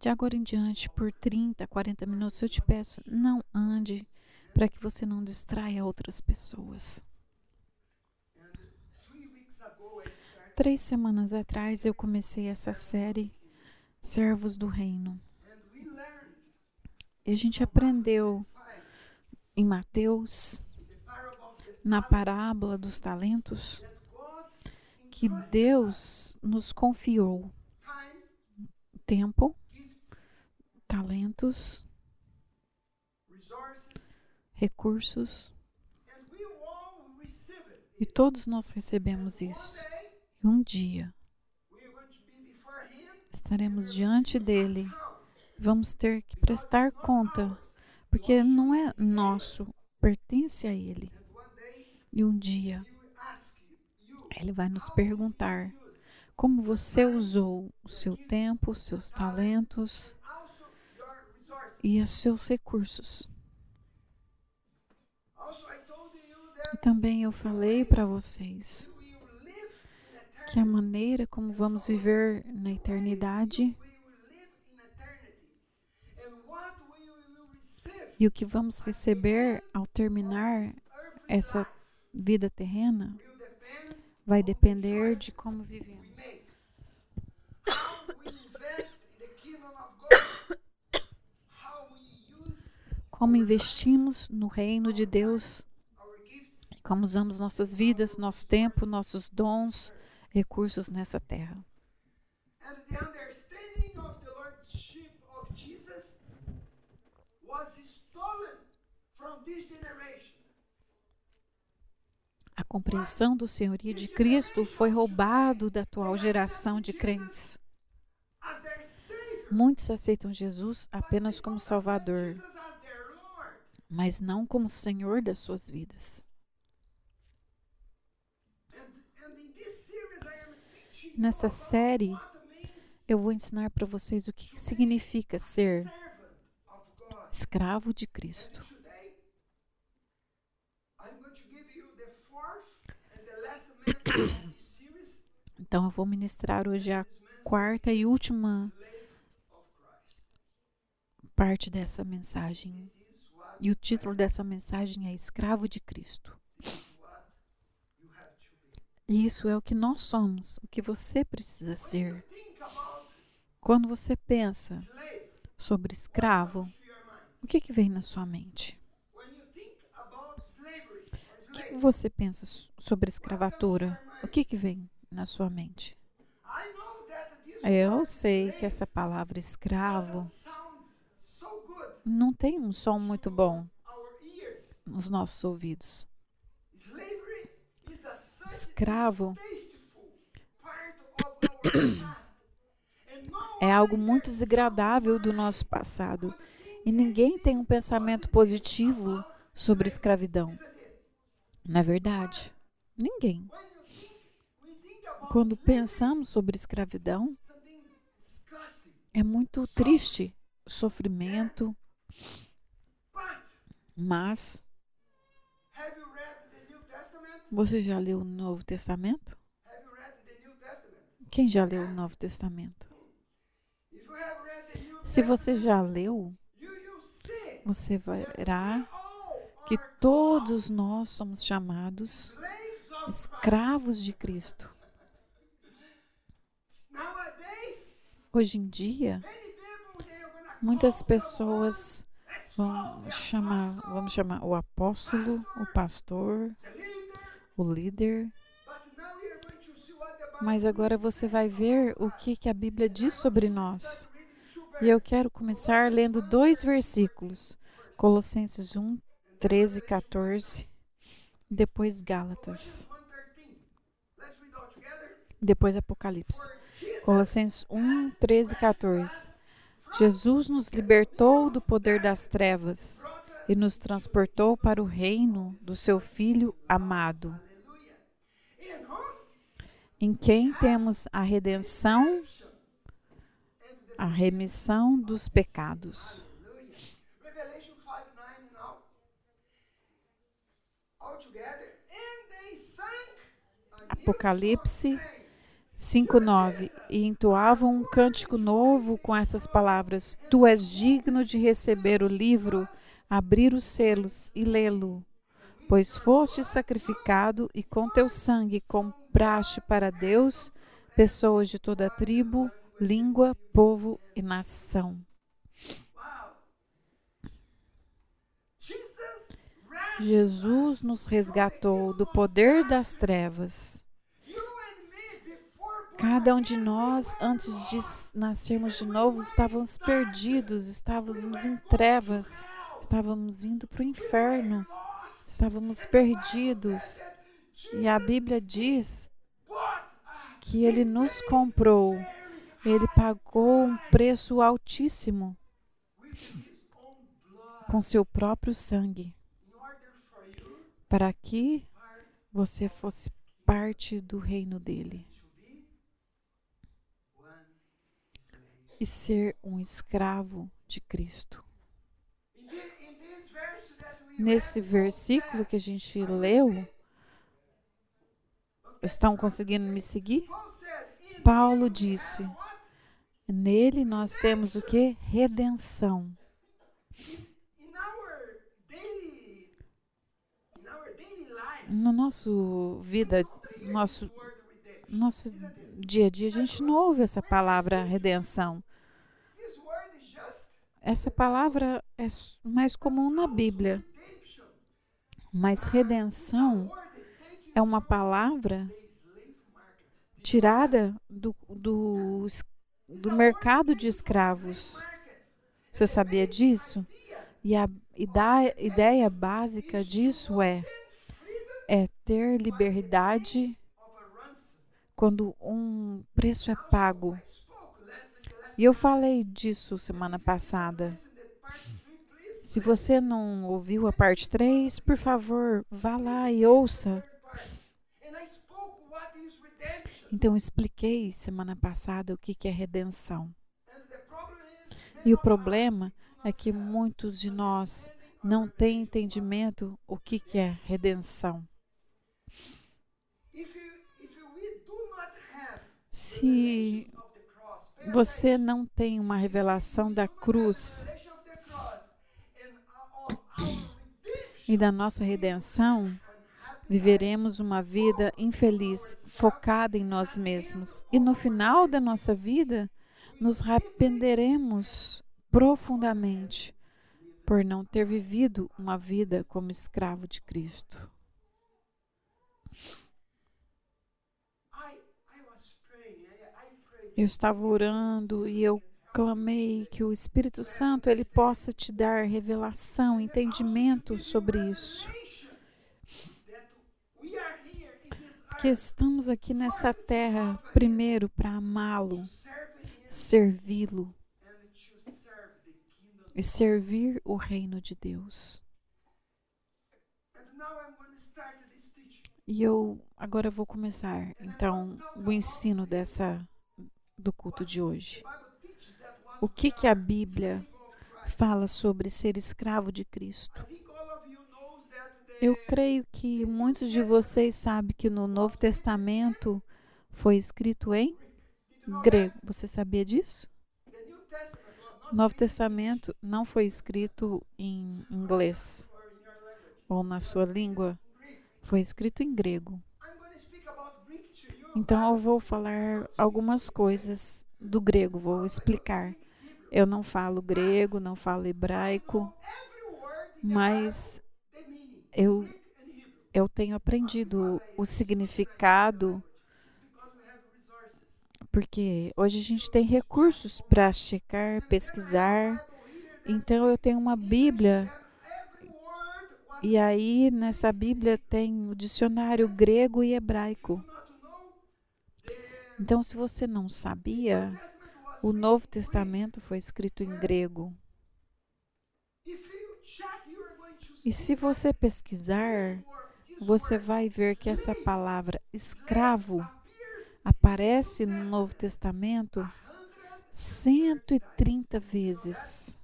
De agora em diante, por 30, 40 minutos, eu te peço, não ande para que você não distraia outras pessoas. Três semanas atrás eu comecei essa série Servos do Reino. E a gente aprendeu em Mateus, na parábola dos talentos, que Deus nos confiou tempo, talentos, recursos. E todos nós recebemos isso. E um dia estaremos diante dele. Vamos ter que prestar conta, porque não é nosso, pertence a ele. E um dia ele vai nos perguntar como você usou o seu tempo, os seus talentos e os seus recursos. E também eu falei para vocês que a maneira como vamos viver na eternidade e o que vamos receber ao terminar essa vida terrena vai depender de como vivemos. Como investimos no reino de Deus, como usamos nossas vidas, nosso tempo, nossos dons, recursos nessa terra. A compreensão do senhorio de Cristo foi roubado da atual geração de crentes. Muitos aceitam Jesus apenas como Salvador, mas não como Senhor das suas vidas. Nessa série, eu vou ensinar para vocês o que significa ser escravo de Cristo. Então, eu vou ministrar hoje a quarta e última parte dessa mensagem. E o título dessa mensagem é Escravo de Cristo. Isso é o que nós somos, o que você precisa ser. Quando você pensa sobre escravo, o que, que vem na sua mente? O que, que você pensa sobre escravatura? O que, que vem na sua mente? Eu sei que essa palavra escravo não tem um som muito bom nos nossos ouvidos escravo é algo muito desagradável do nosso passado e ninguém tem um pensamento positivo sobre escravidão. Não é verdade? Ninguém. Quando pensamos sobre escravidão, é muito triste sofrimento, mas você já leu o Novo Testamento? Quem já leu o Novo Testamento? Se você já leu, você verá que todos nós somos chamados escravos de Cristo. Hoje em dia, muitas pessoas vão chamar, vamos chamar o apóstolo, o pastor, o líder. Mas agora você vai ver o que, que a Bíblia diz sobre nós. E eu quero começar lendo dois versículos: Colossenses 1, 13 e 14, depois Gálatas, depois Apocalipse. Colossenses 1, 13 e 14. Jesus nos libertou do poder das trevas e nos transportou para o reino do seu Filho amado em quem temos a redenção, a remissão dos pecados. Apocalipse 5:9 E entoavam um cântico novo com essas palavras: Tu és digno de receber o livro, abrir os selos e lê-lo, pois foste sacrificado e com teu sangue compraste para Deus pessoas de toda tribo, língua, povo e nação. Jesus nos resgatou do poder das trevas. Cada um de nós, antes de nascermos de novo, estávamos perdidos, estávamos em trevas, estávamos indo para o inferno, estávamos perdidos. E a Bíblia diz que Ele nos comprou, Ele pagou um preço altíssimo com seu próprio sangue para que você fosse parte do reino dele e ser um escravo de Cristo. Nesse versículo que a gente leu, estão conseguindo me seguir? Paulo disse: Nele nós temos o que? Redenção. no nosso vida, nosso nosso dia a dia, a gente não ouve essa palavra redenção. Essa palavra é mais comum na Bíblia. Mas redenção é uma palavra tirada do, do, do mercado de escravos. Você sabia disso? E a ideia básica disso é é ter liberdade quando um preço é pago. E eu falei disso semana passada. Se você não ouviu a parte 3, por favor, vá lá e ouça. Então, expliquei semana passada o que é redenção. E o problema é que muitos de nós não têm entendimento o que é redenção. Se você não tem uma revelação da cruz e da nossa redenção, viveremos uma vida infeliz, focada em nós mesmos. E no final da nossa vida, nos arrependeremos profundamente por não ter vivido uma vida como escravo de Cristo. Eu estava orando e eu clamei que o Espírito Santo ele possa te dar revelação, entendimento sobre isso. Porque estamos aqui nessa terra primeiro para amá-lo, servi-lo e servir o reino de Deus. E eu agora vou começar então o ensino dessa do culto de hoje. O que, que a Bíblia fala sobre ser escravo de Cristo? Eu creio que muitos de vocês sabem que no Novo Testamento foi escrito em grego. Você sabia disso? Novo Testamento não foi escrito em inglês ou na sua língua, foi escrito em grego. Então eu vou falar algumas coisas do grego, vou explicar. Eu não falo grego, não falo hebraico, mas eu, eu tenho aprendido o significado, porque hoje a gente tem recursos para checar, pesquisar. Então eu tenho uma Bíblia e aí nessa Bíblia tem o dicionário grego e hebraico. Então, se você não sabia, o Novo Testamento foi escrito em grego. E se você pesquisar, você vai ver que essa palavra escravo aparece no Novo Testamento 130 vezes.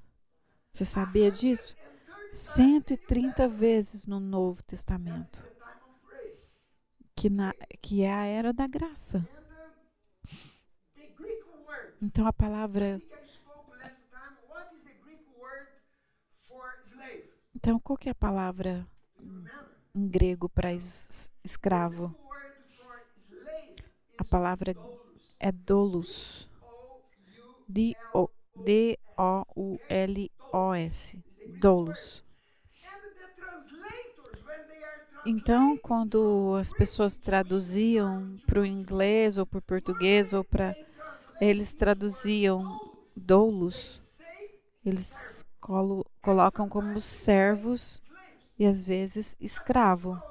Você sabia disso? 130 vezes no Novo Testamento. Que, na, que é a era da graça. Então a palavra. Então qual que é a palavra em grego para es- escravo? A palavra é doulos. O-U-L. D-O- D-O-U-L-O-S. Doulos. Então, quando as pessoas traduziam para o inglês ou para o português ou para eles traduziam doulos, eles colo- colocam como servos e às vezes escravo.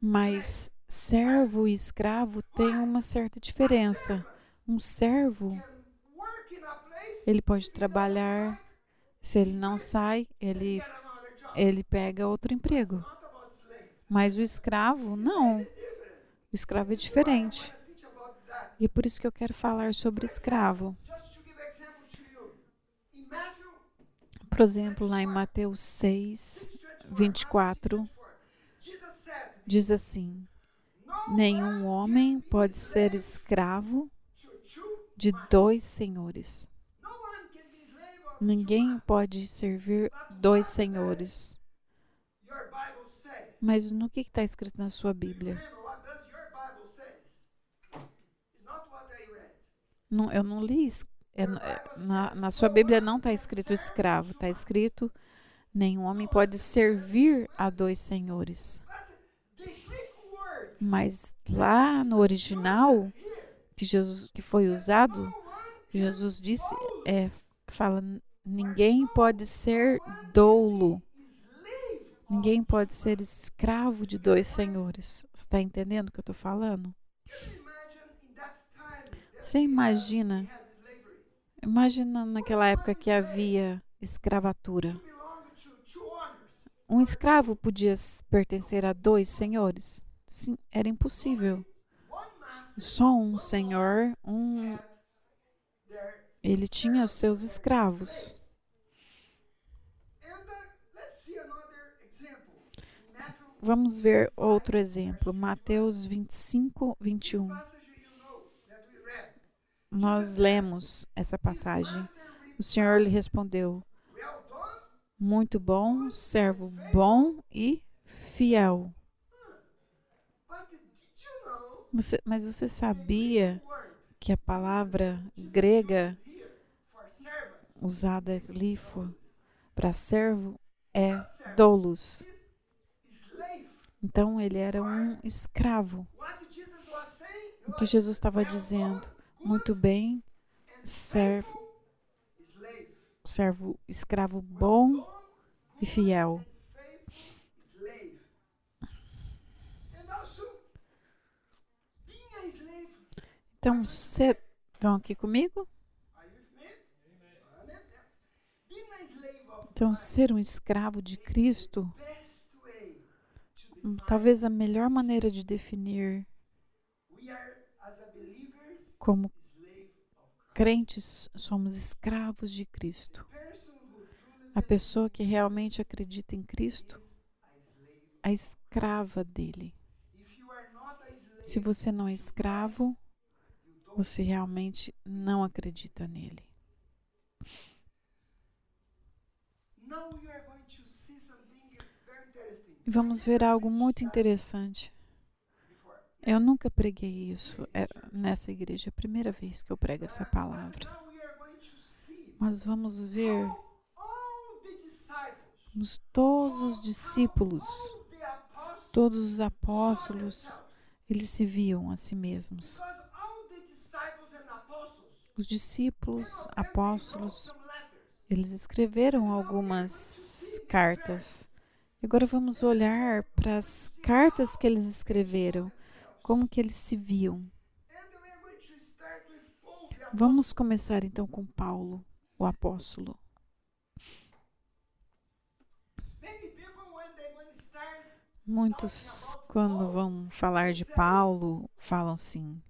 Mas servo e escravo têm uma certa diferença. Um servo, ele pode trabalhar, se ele não sai, ele ele pega outro emprego. Mas o escravo, não. O escravo é diferente. E é por isso que eu quero falar sobre escravo. Por exemplo, lá em Mateus 6, 24, Jesus said, diz assim: Nenhum homem pode ser escravo de dois senhores. Ninguém pode servir dois senhores. Mas no que está escrito na sua Bíblia? Não, eu não li. é é, na, na sua Bíblia não está escrito escravo, está escrito nenhum homem pode servir a dois senhores. Mas lá no original que Jesus que foi usado, Jesus disse, é, fala, ninguém pode ser doulo, ninguém pode ser escravo de dois senhores. Está entendendo o que eu estou falando? Você imagina, imagina naquela época que havia escravatura. Um escravo podia pertencer a dois senhores? Sim, era impossível. Só um senhor, um, ele tinha os seus escravos. Vamos ver outro exemplo. Mateus 25, 21. passage you know that we read. Nós lemos essa passagem. O Senhor lhe respondeu: Muito bom, servo bom e fiel. Você- mas você sabia que a palavra grega usada ali para servo é doulos. Então ele era um escravo. O que Jesus estava dizendo? Muito bem, servo, servo escravo bom e fiel. Então, ser, estão aqui comigo? Então, ser um escravo de Cristo, hum, talvez a melhor maneira de definir como crentes somos escravos de Cristo. A pessoa que realmente acredita em Cristo, a escrava dele. Se você não é escravo, você realmente não acredita nele. E vamos ver algo muito interessante. Eu nunca preguei isso é, nessa igreja, é a primeira vez que eu prego essa But palavra. Mas vamos ver how all the disciples, os, todos os discípulos, todos os apóstolos, eles se viam a si mesmos. Os discípulos, apóstolos. Eles escreveram algumas cartas. Agora vamos olhar para as cartas que eles escreveram, como que eles se viam. Vamos começar então com Paulo, o apóstolo. Muitos, quando vão falar de Paulo, falam assim: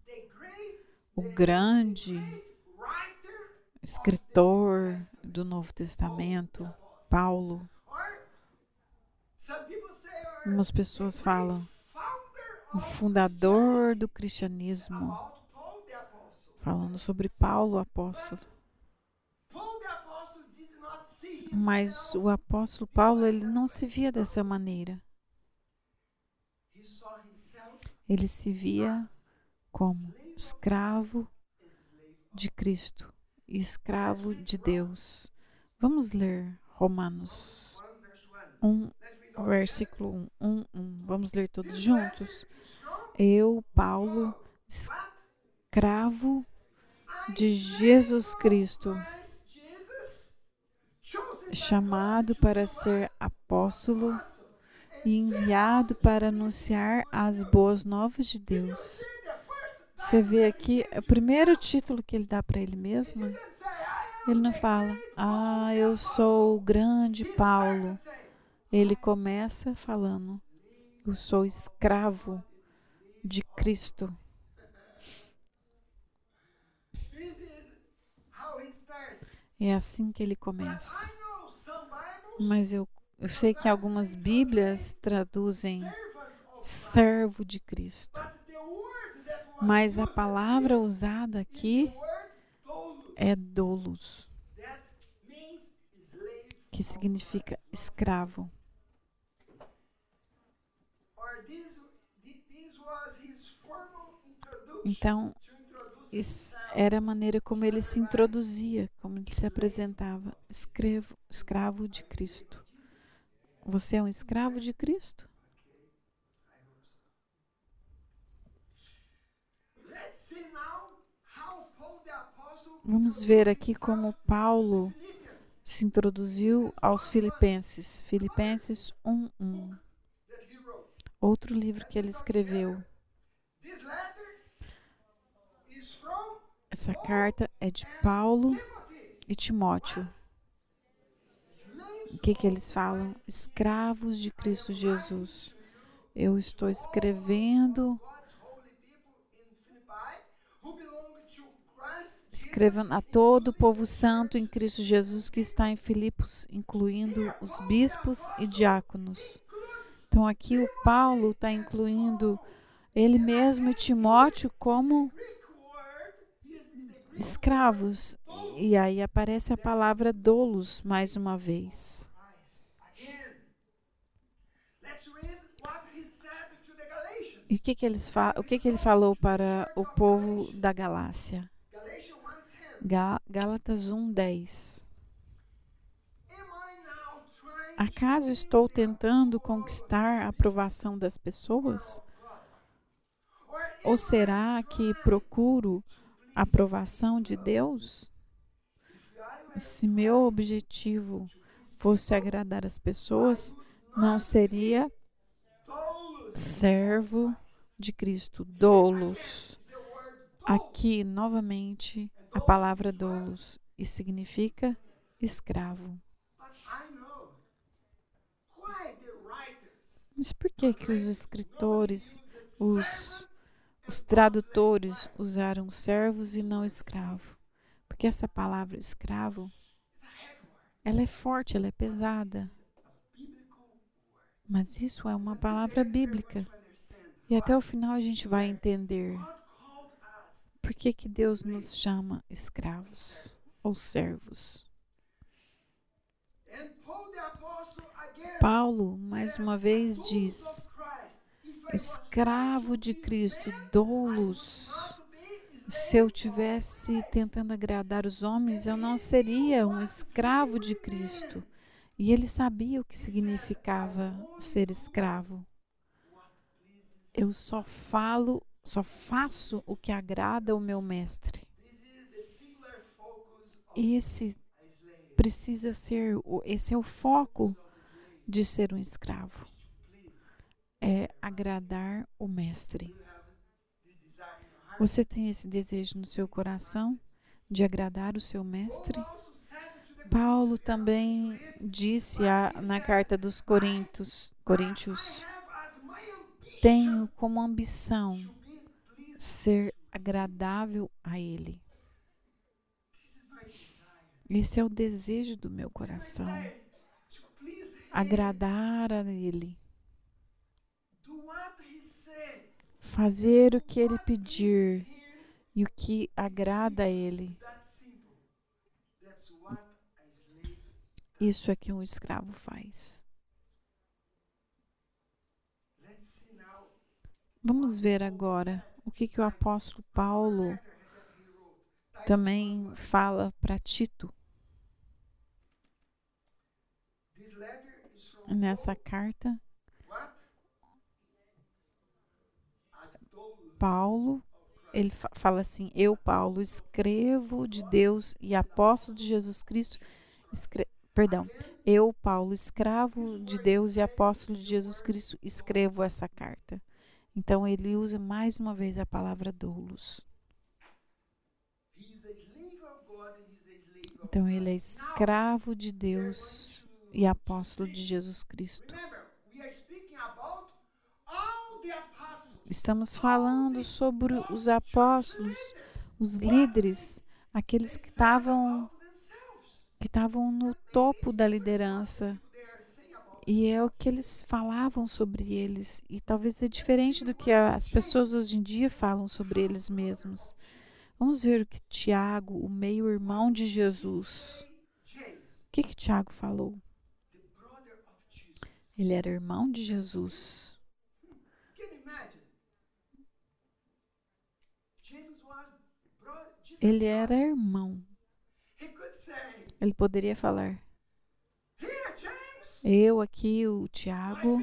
o grande escritor do Novo Testamento, Paulo. Algumas pessoas falam: o fundador do cristianismo, falando sobre Paulo, apóstolo. Mas o apóstolo Paulo, ele não se via dessa maneira. Ele se via como escravo de Cristo escravo de Deus. Vamos ler Romanos 1 verse 1. 1, Let's read all versículo 1, 1, 1. Vamos ler todos juntos. Eu, Paulo, escravo de Jesus Cristo, chamado para ser apóstolo e enviado para anunciar as boas novas de Deus. Você vê aqui, o primeiro título que ele dá para ele mesmo, ele não fala, ah, eu apostle." sou o grande Paulo. Ele começa falando, eu sou escravo de Cristo. É assim que ele começa. Mas eu, eu sei que algumas Bíblias traduzem servo de Cristo. Mas a palavra usada aqui é slave que significa escravo. Então, era a maneira como ele se introduzia, como ele se apresentava. Escravo de Cristo. Você é um escravo de Cristo? Vamos ver aqui como Paulo se introduziu aos Filipenses. Filipenses 1:1. that he wrote. Outro livro que ele escreveu. Essa carta é de Paulo e Timóteo. O que, que eles falam? Escravos de Cristo Jesus. Eu estou escrevendo, Escrevendo a todo o povo santo em Cristo Jesus que está em Filipos, incluindo os bispos e diáconos. Então aqui o Paulo está incluindo ele mesmo e Timóteo como escravos. E aí aparece a palavra dolos mais uma vez. E o que, que, eles o que, que ele falou para o povo da Galácia? Galatians 1:10. Gá Gálatas 1:10. Am I now trying Acaso to estou tentando conquistar a aprovação das pessoas? Ou será que procuro a aprovação de Deus? Se meu objetivo fosse agradar as pessoas, não seria servo de Cristo, doulos, Aqui, novamente, a palavra doulos, e significa escravo. Mas por que que os escritores, os, os tradutores usaram servos e não escravo? Porque essa palavra escravo, ela é forte, ela é pesada. Mas isso é uma palavra bíblica. E até o final a gente vai entender por que, que Deus nos chama escravos ou servos. Paulo, mais uma vez, "Doulos diz: escravo de to Cristo, doulos. Se eu tivesse Christ." tentando agradar os homens, eu não seria um escravo de Cristo. E ele sabia o que significava ser escravo. Eu só falo, só faço o que agrada o meu mestre. Esse precisa ser, esse é o foco de ser um escravo. É agradar o mestre. Você tem esse desejo no seu coração de agradar o seu mestre? Paulo também disse a- na carta dos Coríntios, Coríntios, tenho como ambição. Ser agradável a Ele. Esse é o desejo do meu coração, agradar a Ele, fazer o que ele pedir e o que agrada a ele. Isso é que um escravo faz. Vamos ver agora o que, que o apóstolo Paulo também fala para Tito nessa carta. Paulo, ele fa- fala assim: Eu, Paulo, escrevo de Deus e apóstolo de Jesus Cristo. escre- Perdão, eu, Paulo, escravo de Deus e apóstolo de Jesus Cristo, escrevo essa carta. Então ele usa mais uma vez a palavra doulos. Então ele é escravo de Deus e apóstolo de Jesus Cristo. Estamos falando sobre os apóstolos, os líderes, aqueles que estavam que estavam no topo da liderança. E é o que eles falavam sobre eles. E talvez é diferente do que as pessoas hoje em dia falam sobre eles mesmos. Vamos ver o que Tiago, o meio-irmão de Jesus. O que, que Tiago falou? Ele era irmão de Jesus. Ele era irmão. Ele poderia falar: Eu aqui, o Tiago,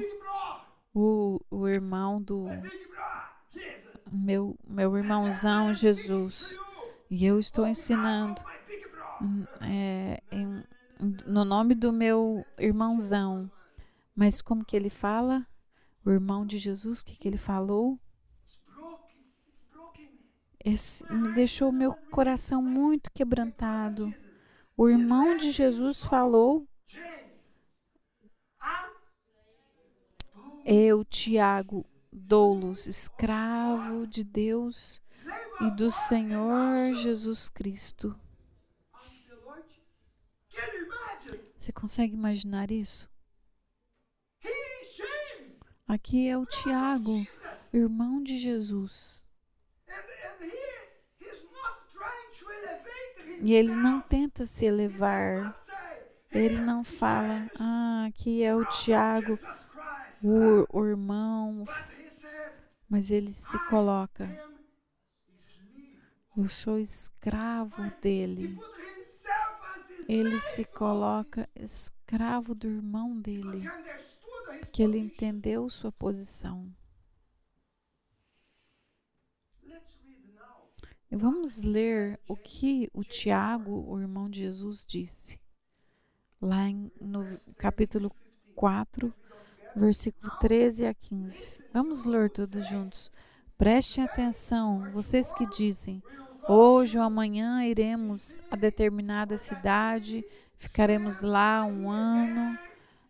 o, o irmão do meu, meu irmãozão Jesus. E eu estou ensinando é, em- no nome do meu irmãozão. Mas como que ele fala? O irmão de Jesus, o que, que ele falou? Esse me deixou meu coração muito quebrantado. O irmão de Jesus falou: Eu, Tiago, dou-los escravo de Deus e do Senhor Jesus Cristo. Você consegue imaginar isso? Aqui é o Tiago, irmão de Jesus. E ele não tenta se elevar. Ele "Here não fala, ah, aqui é o Tiago, Jesus Christ." o, irmão. Mas ele se "I coloca, am slave." eu sou escravo dele. Ele se coloca escravo do irmão dele, he understood his que ele entendeu sua posição. Vamos ler o que o Tiago, o irmão de Jesus, disse. Lá no capítulo 4, versículo 13 a 15. Vamos ler todos juntos. Prestem atenção, vocês que dizem: hoje ou amanhã iremos a determinada cidade, ficaremos lá um ano,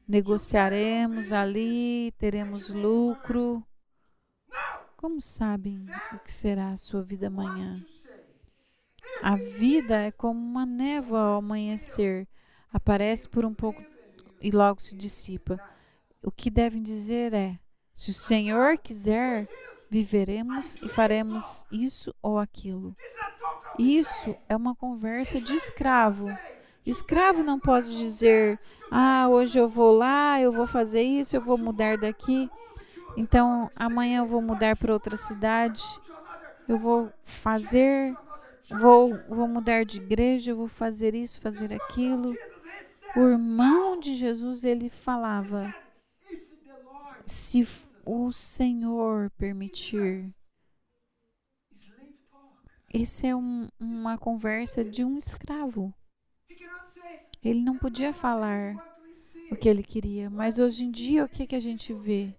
negociaremos ali, teremos lucro. Como sabem o que será a sua vida amanhã? A vida é como uma névoa ao amanhecer, aparece por um pouco e logo se dissipa. O que devem dizer é: se o Senhor quiser, viveremos e faremos isso ou aquilo. Isso é uma conversa de escravo. Escravo não pode dizer: ah, hoje eu vou lá, eu vou fazer isso, eu vou mudar daqui. Então amanhã eu vou mudar para outra cidade, eu vou fazer, vou, vou mudar de igreja, eu vou fazer isso, fazer aquilo. O irmão de Jesus ele falava: se o Senhor permitir. Esse é um- uma conversa de um escravo. Ele não podia falar o que ele queria, mas hoje em dia o que, que a gente vê?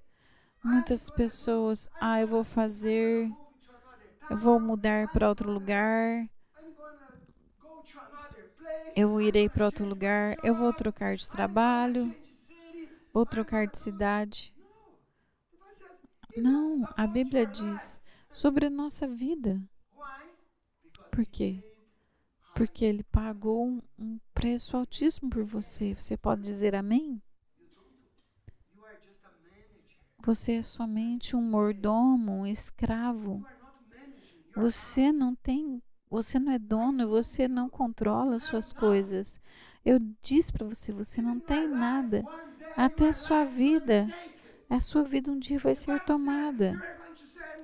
Muitas pessoas, ah, eu vou fazer, eu vou mudar para outro lugar, eu irei para outro lugar, eu vou trocar de trabalho, vou trocar de cidade. Não, a Bíblia diz sobre a nossa vida. Por quê? Porque ele pagou um, preço altíssimo por você. Você pode dizer amém? Você é somente um mordomo, um escravo. Você não tem, você não é dono, você não controla as suas coisas. Eu disse para você, você não tem nada. Até a sua vida. A sua vida um dia vai ser tomada.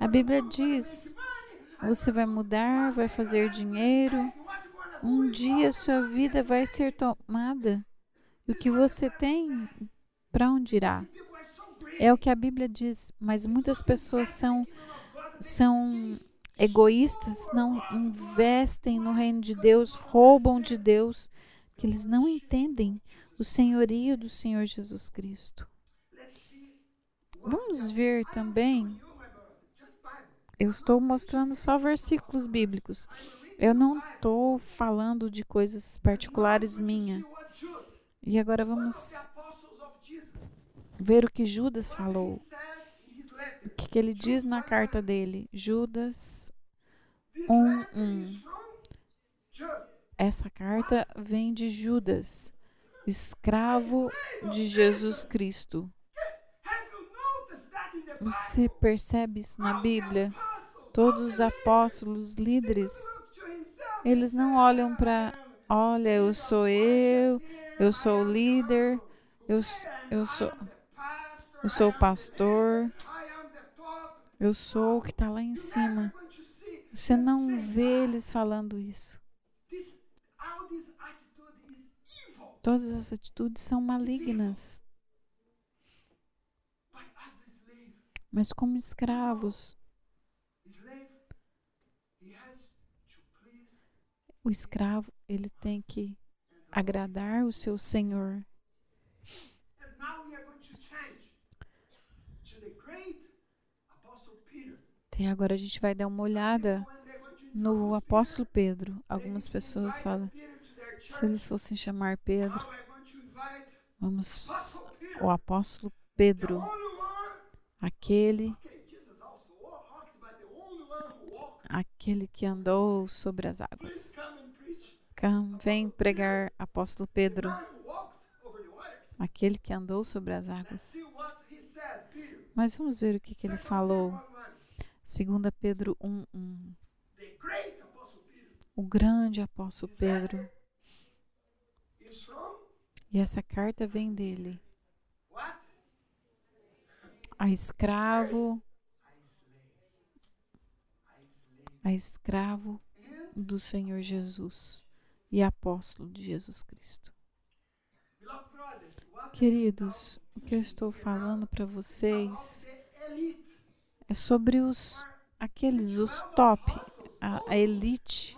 A "I'm Bíblia diz: make money." você vai mudar, vai fazer dinheiro. Um dia the sua vida vai ser tomada. E o que você tem, para onde irá? É o que a Bíblia diz, mas muitas pessoas são, são egoístas, não investem no reino de Deus, roubam de Deus, que eles não entendem o senhorio do Senhor Jesus Cristo. Vamos ver também, eu estou mostrando só versículos bíblicos. Eu não estou falando de coisas particulares Jude, E agora vamos ver o que Judas falou. O que, que ele diz na carta dele? Judas, This Um, letter um. is from Jude. essa carta vem de Judas, escravo de Jesus Cristo. Você percebe isso na Bíblia? Todos os apóstolos, líderes, eles não olham "I para, olha, eu sou eu, eu sou o líder, eu, eu sou, eu sou o pastor, leader, I am the top." eu sou o que está lá em cima. Você não vê eles falando isso. Todas as atitudes são malignas, But as a slave, mas como escravos, o escravo ele tem que agradar o seu senhor. E agora a gente vai dar uma olhada no apóstolo Pedro. Algumas pessoas falam, se eles fossem chamar Pedro, vamos o apóstolo Pedro. Aquele aquele que andou sobre as águas. Vem pregar apóstolo Pedro, aquele que andou sobre as águas. Mas vamos ver o que, que ele falou. Peter 1:1. 2 Pedro 1:1. The great apostle Peter O grande apóstolo Pedro. E essa carta vem dele. A escravo, A escravo do Senhor Jesus e apóstolo de Jesus Cristo. Queridos, o que eu estou falando para vocês é sobre os aqueles os top, a, a elite,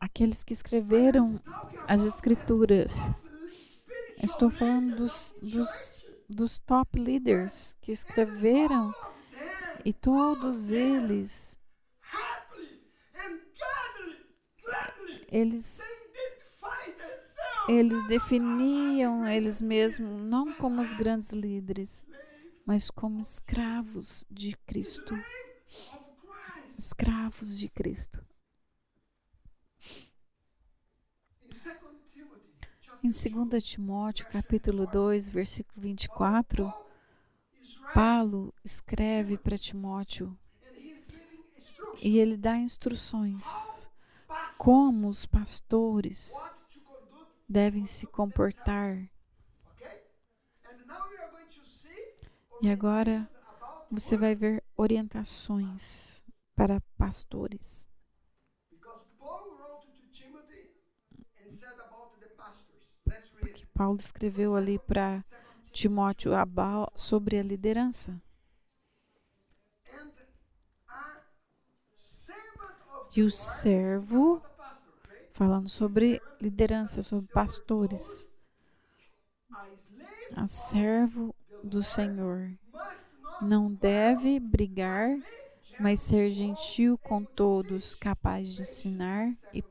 aqueles que escreveram as escrituras. Estou falando dos, dos. Dos top leaders que escreveram e todos eles, eles eles definiam eles mesmos não como os grandes líderes, mas como escravos de Cristo, escravos de Cristo. Em 2 Timóteo, capítulo 2, versículo 24, Paul is writing, Paulo escreve para Timóteo e ele dá instruções como os pastores devem se comportar. E agora você vai ver orientações para pastores. Paulo escreveu ali para 2 Timothy. Timóteo aba- sobre a liderança. E o servo, falando sobre liderança, sobre pastores. A servo do Senhor não deve brigar, mas ser gentil com todos, capaz de ensinar e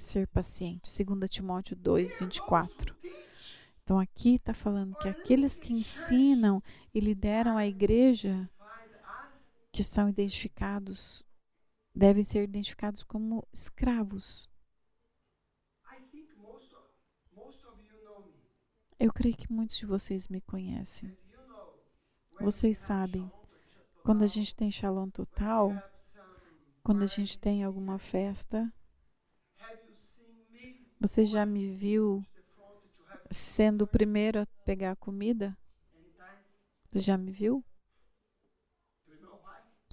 ser paciente. 2 Timóteo 2, 24. teach Então aqui está falando que aqueles que ensinam e lideram a igreja, que são identificados, devem ser identificados como escravos. Eu creio que muitos de vocês me conhecem. Vocês sabem, quando a gente tem shalom total, quando a gente tem alguma festa, você já me viu sendo o primeiro a pegar a comida? Você já me viu?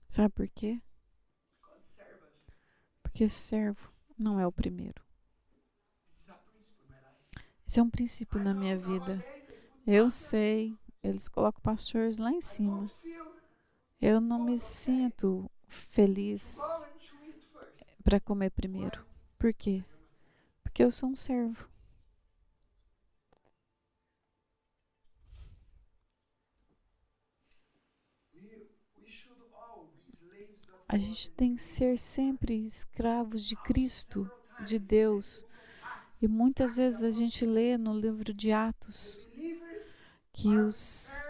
Sabe por quê? Porque servo não é o primeiro. Esse é um princípio na minha vida. Eu sei, eles colocam pastores lá em cima. Eu não me sinto feliz para comer primeiro. Por quê? Porque eu sou um servo. A gente tem que ser sempre escravos de Cristo, de Deus. E muitas vezes a gente lê no livro de Atos que os,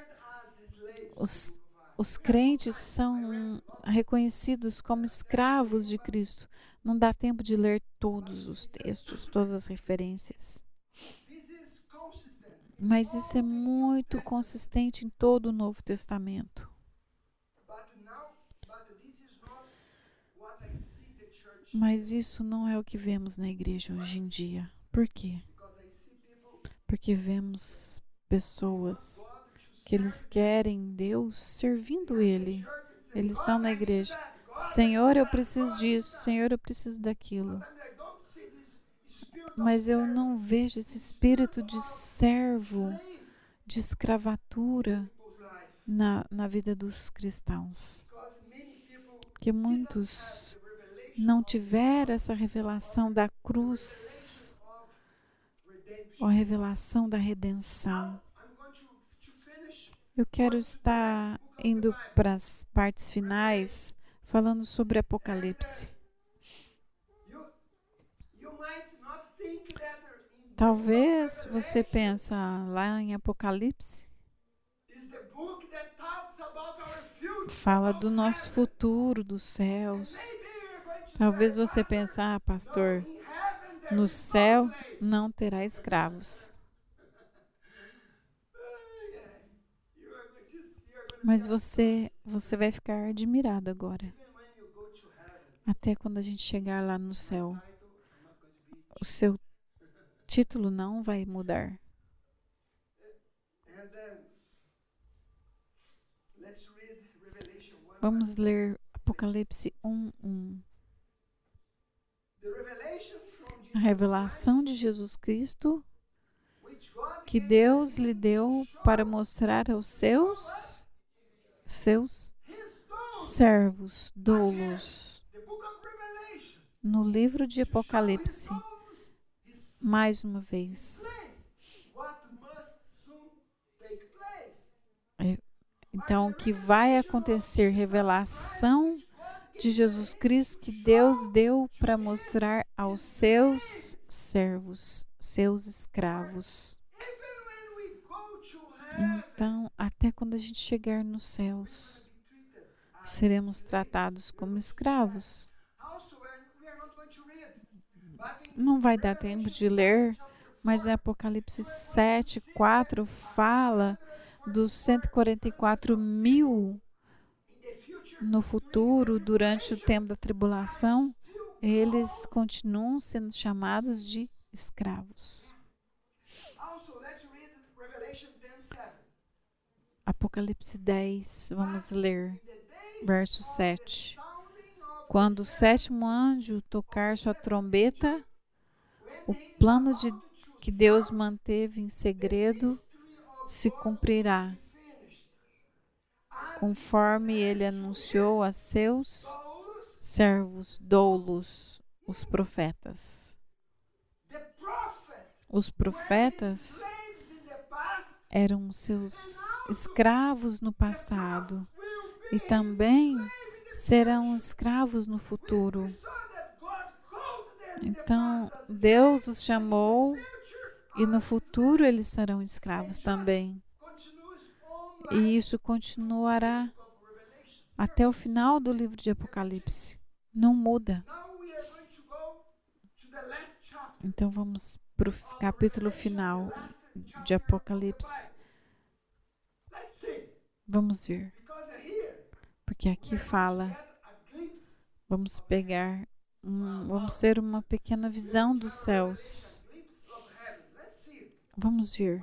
os, os crentes são reconhecidos como escravos de Cristo. Não dá tempo de ler todos os textos, todas as referências. Mas isso é muito consistente em todo o Novo Testamento. Mas isso não é o que vemos na igreja hoje em dia. Por quê? Porque vemos pessoas que eles querem Deus servindo Ele. Eles estão na igreja. Senhor, eu preciso disso. Senhor, eu preciso daquilo. Mas eu não vejo esse espírito de servo, de escravatura na, na vida dos cristãos. Porque muitos não tiveram essa revelação da cruz, ou a revelação da redenção. Eu quero estar indo para as partes finais, falando sobre Apocalipse. Talvez você pensa lá em Apocalipse fala do nosso futuro, dos céus. Talvez você pense, ah, pastor, no céu não terá escravos. Mas você, você vai ficar admirado agora. Até quando a gente chegar lá no céu, o seu título não vai mudar. Vamos ler Apocalipse 1, 1. A revelação de Jesus Cristo que Deus lhe deu para mostrar aos seus seus servos doulos. No livro de Apocalipse mais uma vez. É, então o que vai acontecer revelação de Jesus Cristo que Deus deu para mostrar aos seus servos, seus escravos. Então, até quando a gente chegar nos céus, seremos tratados como escravos. Não vai dar tempo de ler, mas Apocalipse 7, 4 fala dos 144 mil no futuro, durante o tempo da tribulação, eles continuam sendo chamados de escravos. Apocalipse 10, vamos ler, verso 7. Quando o sétimo anjo tocar sua trombeta, o plano de, que Deus manteve em segredo se cumprirá conforme ele anunciou a seus servos doulos, os profetas. Os profetas eram seus escravos no passado e também serão escravos no futuro. Então, Deus os chamou e no futuro eles serão escravos também. E isso continuará até o final do livro de Apocalipse. Não muda. Então vamos para o capítulo final de Apocalipse. Vamos ver, porque aqui fala, vamos pegar, um, vamos ter uma pequena visão dos céus. Vamos ver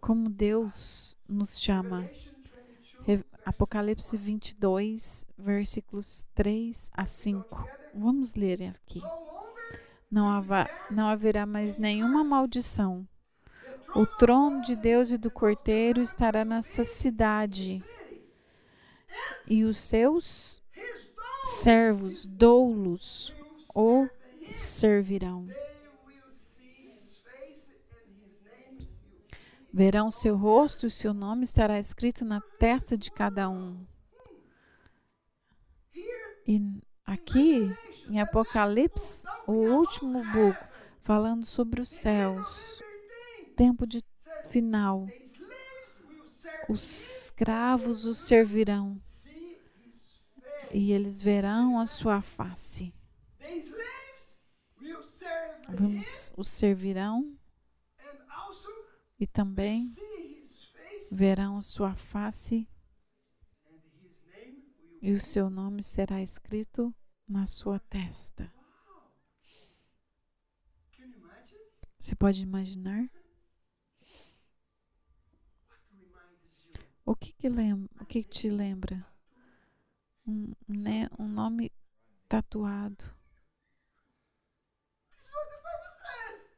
como Deus nos chama. Revelation 22. Re- Apocalipse 22, versículos 3 a 5. Vamos ler aqui. Não, não haverá mais nenhuma maldição. O trono de Deus e do Cordeiro estará nessa cidade, e os seus servos doulos o servirão. Verão seu rosto e seu nome estará escrito na testa de cada um. E aqui, em Apocalipse, o último book, falando sobre os céus, tempo de final. Os escravos os servirão e eles verão a sua face. Vamos, os servirão e também verão a sua face e o seu nome será escrito na sua testa. Você pode imaginar o que que lembra, o que te lembra? Um, né, um nome tatuado.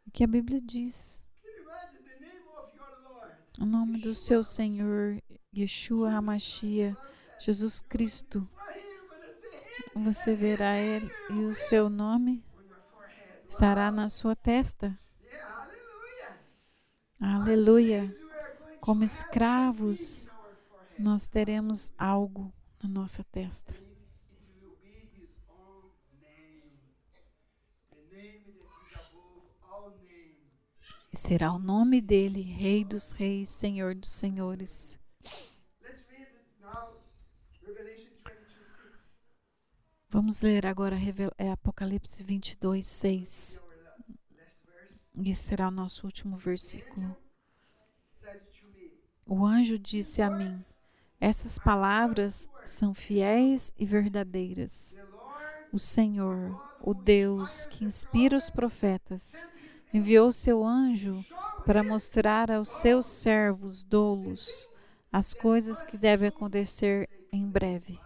O que a Bíblia diz? O nome do seu Senhor, Yeshua HaMashiach, Jesus Cristo. Você verá ele e o seu nome estará na sua testa. Aleluia! Como escravos, nós teremos algo na nossa testa. Será o nome dele, Rei dos Reis, Senhor dos Senhores. Vamos ler agora é Apocalipse 22, 6. Our la- last verse. E esse será o nosso último versículo. O anjo disse a mim: Essas palavras são fiéis e verdadeiras. O Senhor, o Deus que inspira os profetas, enviou seu anjo para mostrar aos seus servos doulos as coisas que devem acontecer em breve.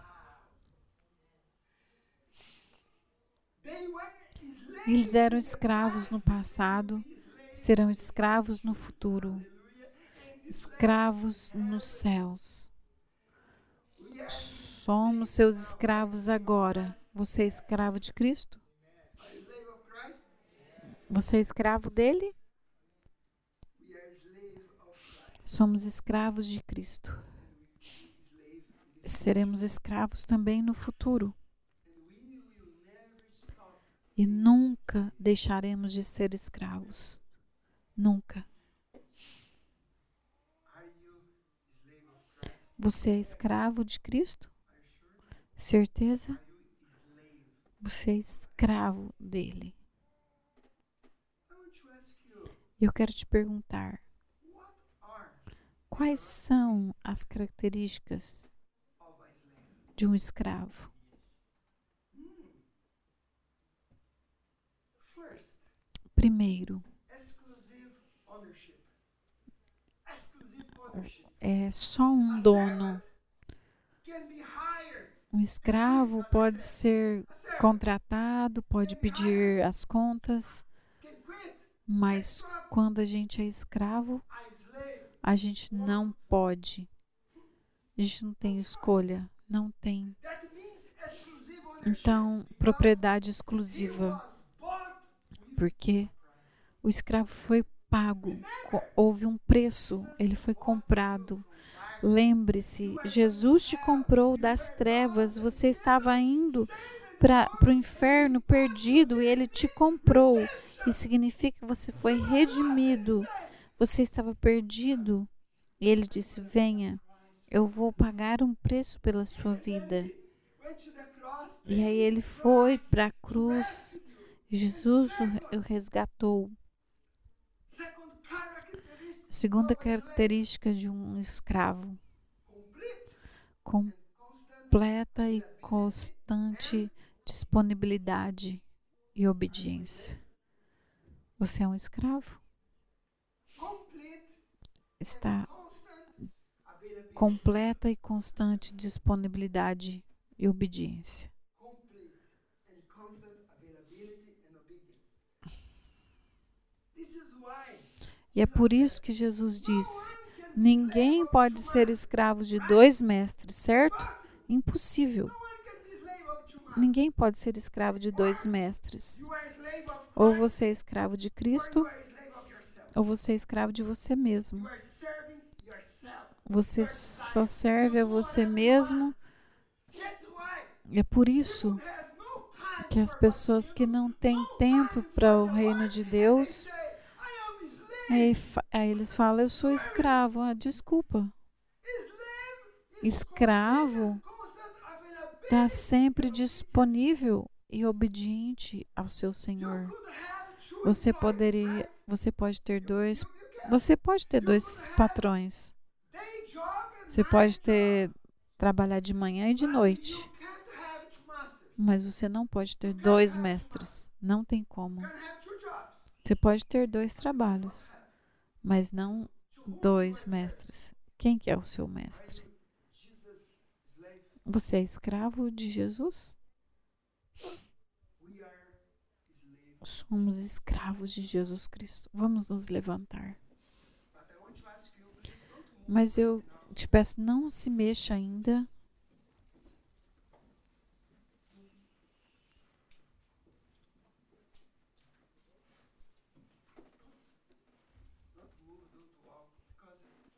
Eles eram escravos no passado, serão escravos no futuro, escravos nos céus. Somos seus escravos agora. Você é escravo de Cristo? Você é escravo dele? Somos escravos de Cristo. Seremos escravos também no futuro. E nunca deixaremos de ser escravos. Nunca. Você é escravo de Cristo? Certeza? Você é escravo dele. Eu quero te perguntar: quais são as características de um escravo? Primeiro, é só um dono. Um escravo pode ser contratado, pode pedir as contas, mas quando a gente é escravo, A gente não pode. A gente não tem escolha, não tem. Então, propriedade exclusiva, porque o escravo foi pago, houve um preço, ele foi comprado. Lembre-se, Jesus te comprou das trevas, você estava indo para o inferno perdido e ele te comprou. Isso significa que você foi redimido. Você estava perdido e ele disse: Venha, eu vou pagar um preço pela sua vida. E aí ele foi para a cruz. Jesus o re- o resgatou. Segunda característica de um escravo: completa e constante disponibilidade e obediência. Você é um escravo? Está completa e constante disponibilidade e obediência. E é por isso que Jesus disse: ninguém pode ser escravo de dois mestres, certo? Impossível. Ninguém pode ser escravo de dois mestres. Ou você é escravo de Cristo, ou você é escravo de você mesmo. Você só serve a você mesmo. É por isso que as pessoas que não têm tempo para o reino de Deus, aí, aí eles falam: Eu sou escravo. Ah, desculpa. Escravo está sempre disponível e obediente ao seu Senhor. Você poderia, você pode ter dois, você pode ter dois patrões. Você pode ter trabalhar de manhã e de noite, mas você não pode ter dois mestres. Não tem como. Você pode ter dois trabalhos, mas não dois mestres. Quem que é o seu mestre? Você é escravo de Jesus? Somos escravos de Jesus Cristo. Vamos nos levantar. Mas eu te peço, não se mexa ainda.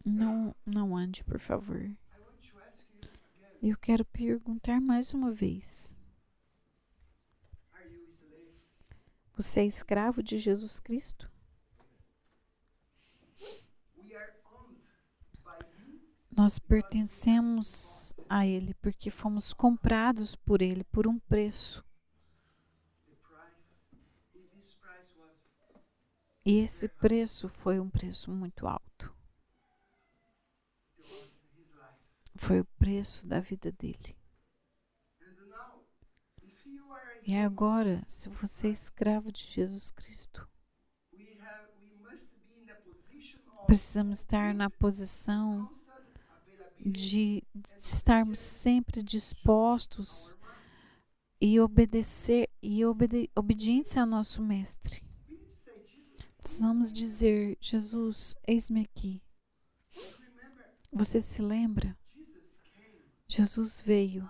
Não, não ande, por favor. Eu quero perguntar mais uma vez. Você é escravo de Jesus Cristo? Nós pertencemos a Ele porque fomos comprados por Ele por um preço. E esse preço foi um preço muito alto. Foi o preço da vida dele. E agora, se você é escravo de Jesus Cristo, precisamos estar na posição de estarmos sempre dispostos e obedecer e obede obedientes ao nosso mestre. Precisamos dizer, Jesus, eis-me aqui. Você se lembra? Jesus veio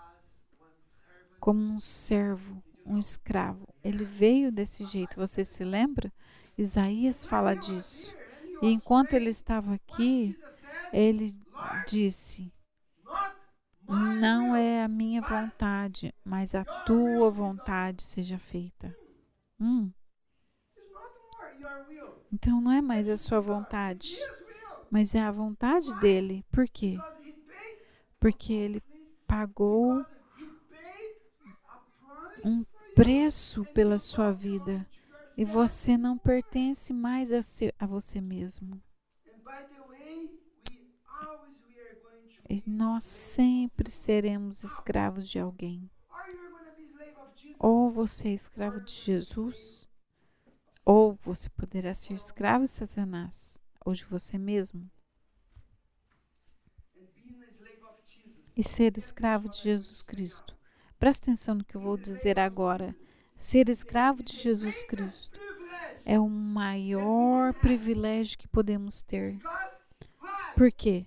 como um servo, um escravo. Ele veio desse jeito. Você se lembra? Isaías fala disso. E enquanto ele estava aqui, ele disse: Não é a minha vontade, mas a tua vontade seja feita. Hum, então não é mais a sua vontade, mas é a vontade dele. Por quê? Porque ele pagou um preço pela sua vida. E você não pertence mais a, a você mesmo. E nós sempre seremos escravos de alguém. Ou você é escravo de Jesus, ou você poderá ser escravo de Satanás, ou de você mesmo. E ser escravo de Jesus Cristo. Presta atenção no que eu vou dizer agora. Ser escravo de Jesus Cristo é o maior privilégio que podemos ter. Por quê?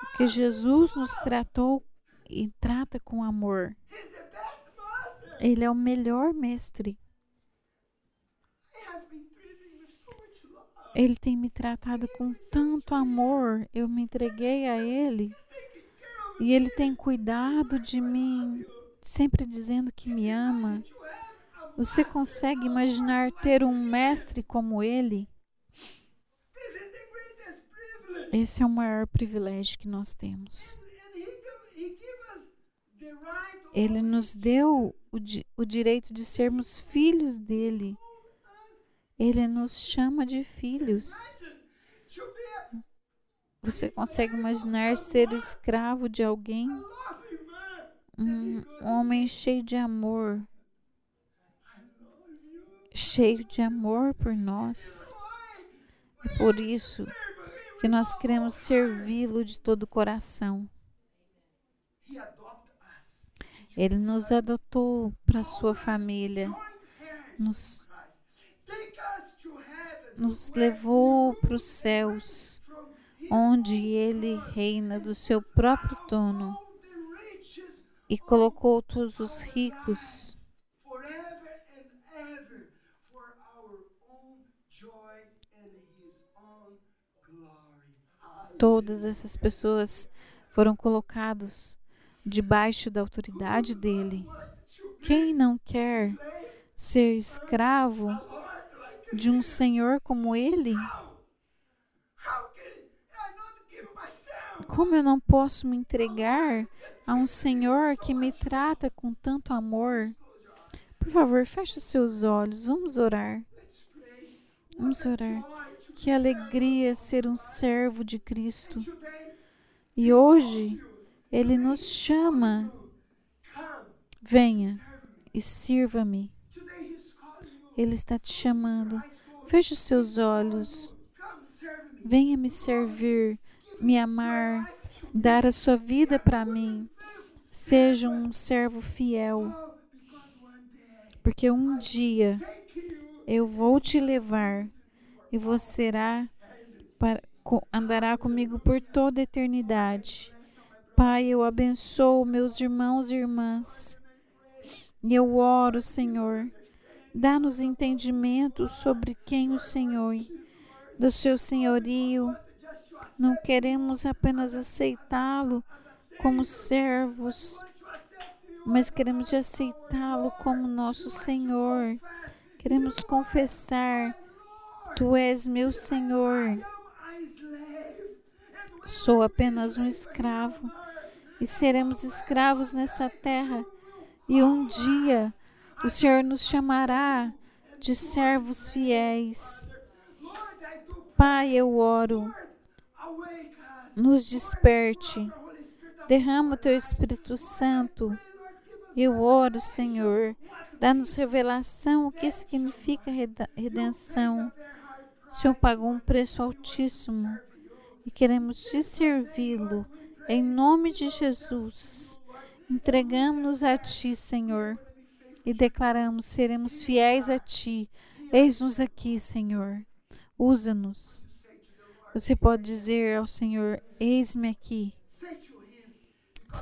Porque Jesus nos tratou e trata com amor. Ele é o melhor mestre. Ele tem me tratado com tanto amor. Eu me entreguei a Ele e Ele tem cuidado de mim, sempre dizendo que me ama. Você consegue imaginar ter um mestre como Ele? Esse é o maior privilégio que nós temos. Ele nos deu o, di- o direito de sermos filhos dele. Ele nos chama de filhos. Você consegue imaginar ser escravo de alguém? Um homem cheio de amor, cheio de amor por nós. E por isso que nós queremos servi-lo de todo o coração. Ele nos adotou para sua família, nos, nos levou para os céus, onde ele reina do seu próprio trono e colocou todos os ricos todas essas pessoas foram colocados debaixo da autoridade dele. Quem não quer ser escravo de um senhor como ele? Como eu não posso me entregar a um senhor que me trata com tanto amor? Por favor, feche os seus olhos. Vamos orar. Vamos orar. Que alegria ser um servo de Cristo. E hoje ele nos chama. Venha e sirva-me. Ele está te chamando. Feche os seus olhos. Venha me servir, me amar, dar a sua vida para mim. Seja um servo fiel, porque um dia eu vou te levar e você será para, andará comigo por toda a eternidade. Pai, eu abençoo meus irmãos e irmãs. E eu oro, Senhor, dá-nos entendimento sobre quem o Senhor, do seu senhorio. Não queremos apenas aceitá-lo como servos, mas queremos aceitá-lo como nosso Senhor. Queremos confessar: Tu és meu Senhor. Sou apenas um escravo e seremos escravos nessa terra. E um dia o Senhor nos chamará de servos fiéis. Pai, eu oro, nos desperte, derrama o teu Espírito Santo. Eu oro, Senhor, dá-nos revelação o que significa redenção. O Senhor pagou um preço altíssimo e queremos te servi-lo. Em nome de Jesus, entregamos-nos a Ti, Senhor, e declaramos: seremos fiéis a Ti. Eis-nos aqui, Senhor. Usa-nos. Você pode dizer ao Senhor: Eis-me aqui.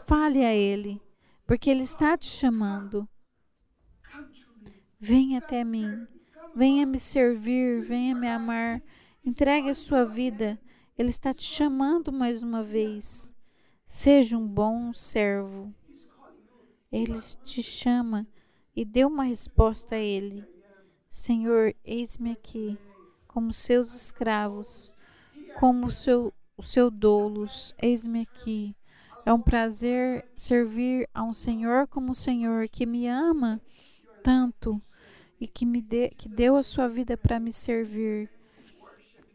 Fale a Ele, porque Ele está te chamando. Venha até mim. Venha me servir, venha me amar. Entregue a sua vida. Ele está te chamando mais uma vez. Seja um bom servo. Ele te chama e dê uma resposta a ele. Senhor, eis-me aqui, como seus escravos, como seu, o seu doulos, eis-me aqui. É um prazer servir a um Senhor como o Senhor que me ama tanto e que me dê, que deu a sua vida para me servir.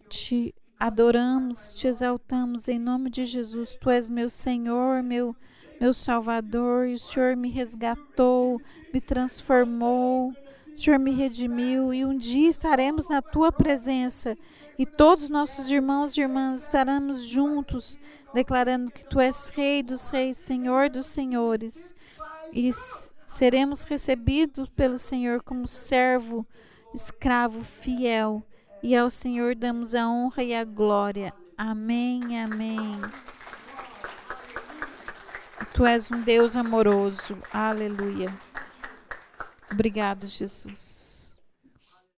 Te adoramos, te exaltamos em nome de Jesus. Tu és meu Senhor, meu meu Salvador, e o Senhor me resgatou, me transformou. O Senhor me redimiu e um dia estaremos na tua presença e todos os nossos irmãos e irmãs estaremos juntos, declarando que tu és Rei dos Reis, Senhor dos Senhores, e seremos recebidos pelo Senhor como servo, escravo fiel, e ao Senhor damos a honra e a glória. Amém, amém. Tu és um Deus amoroso. Aleluia. Obrigada, Jesus.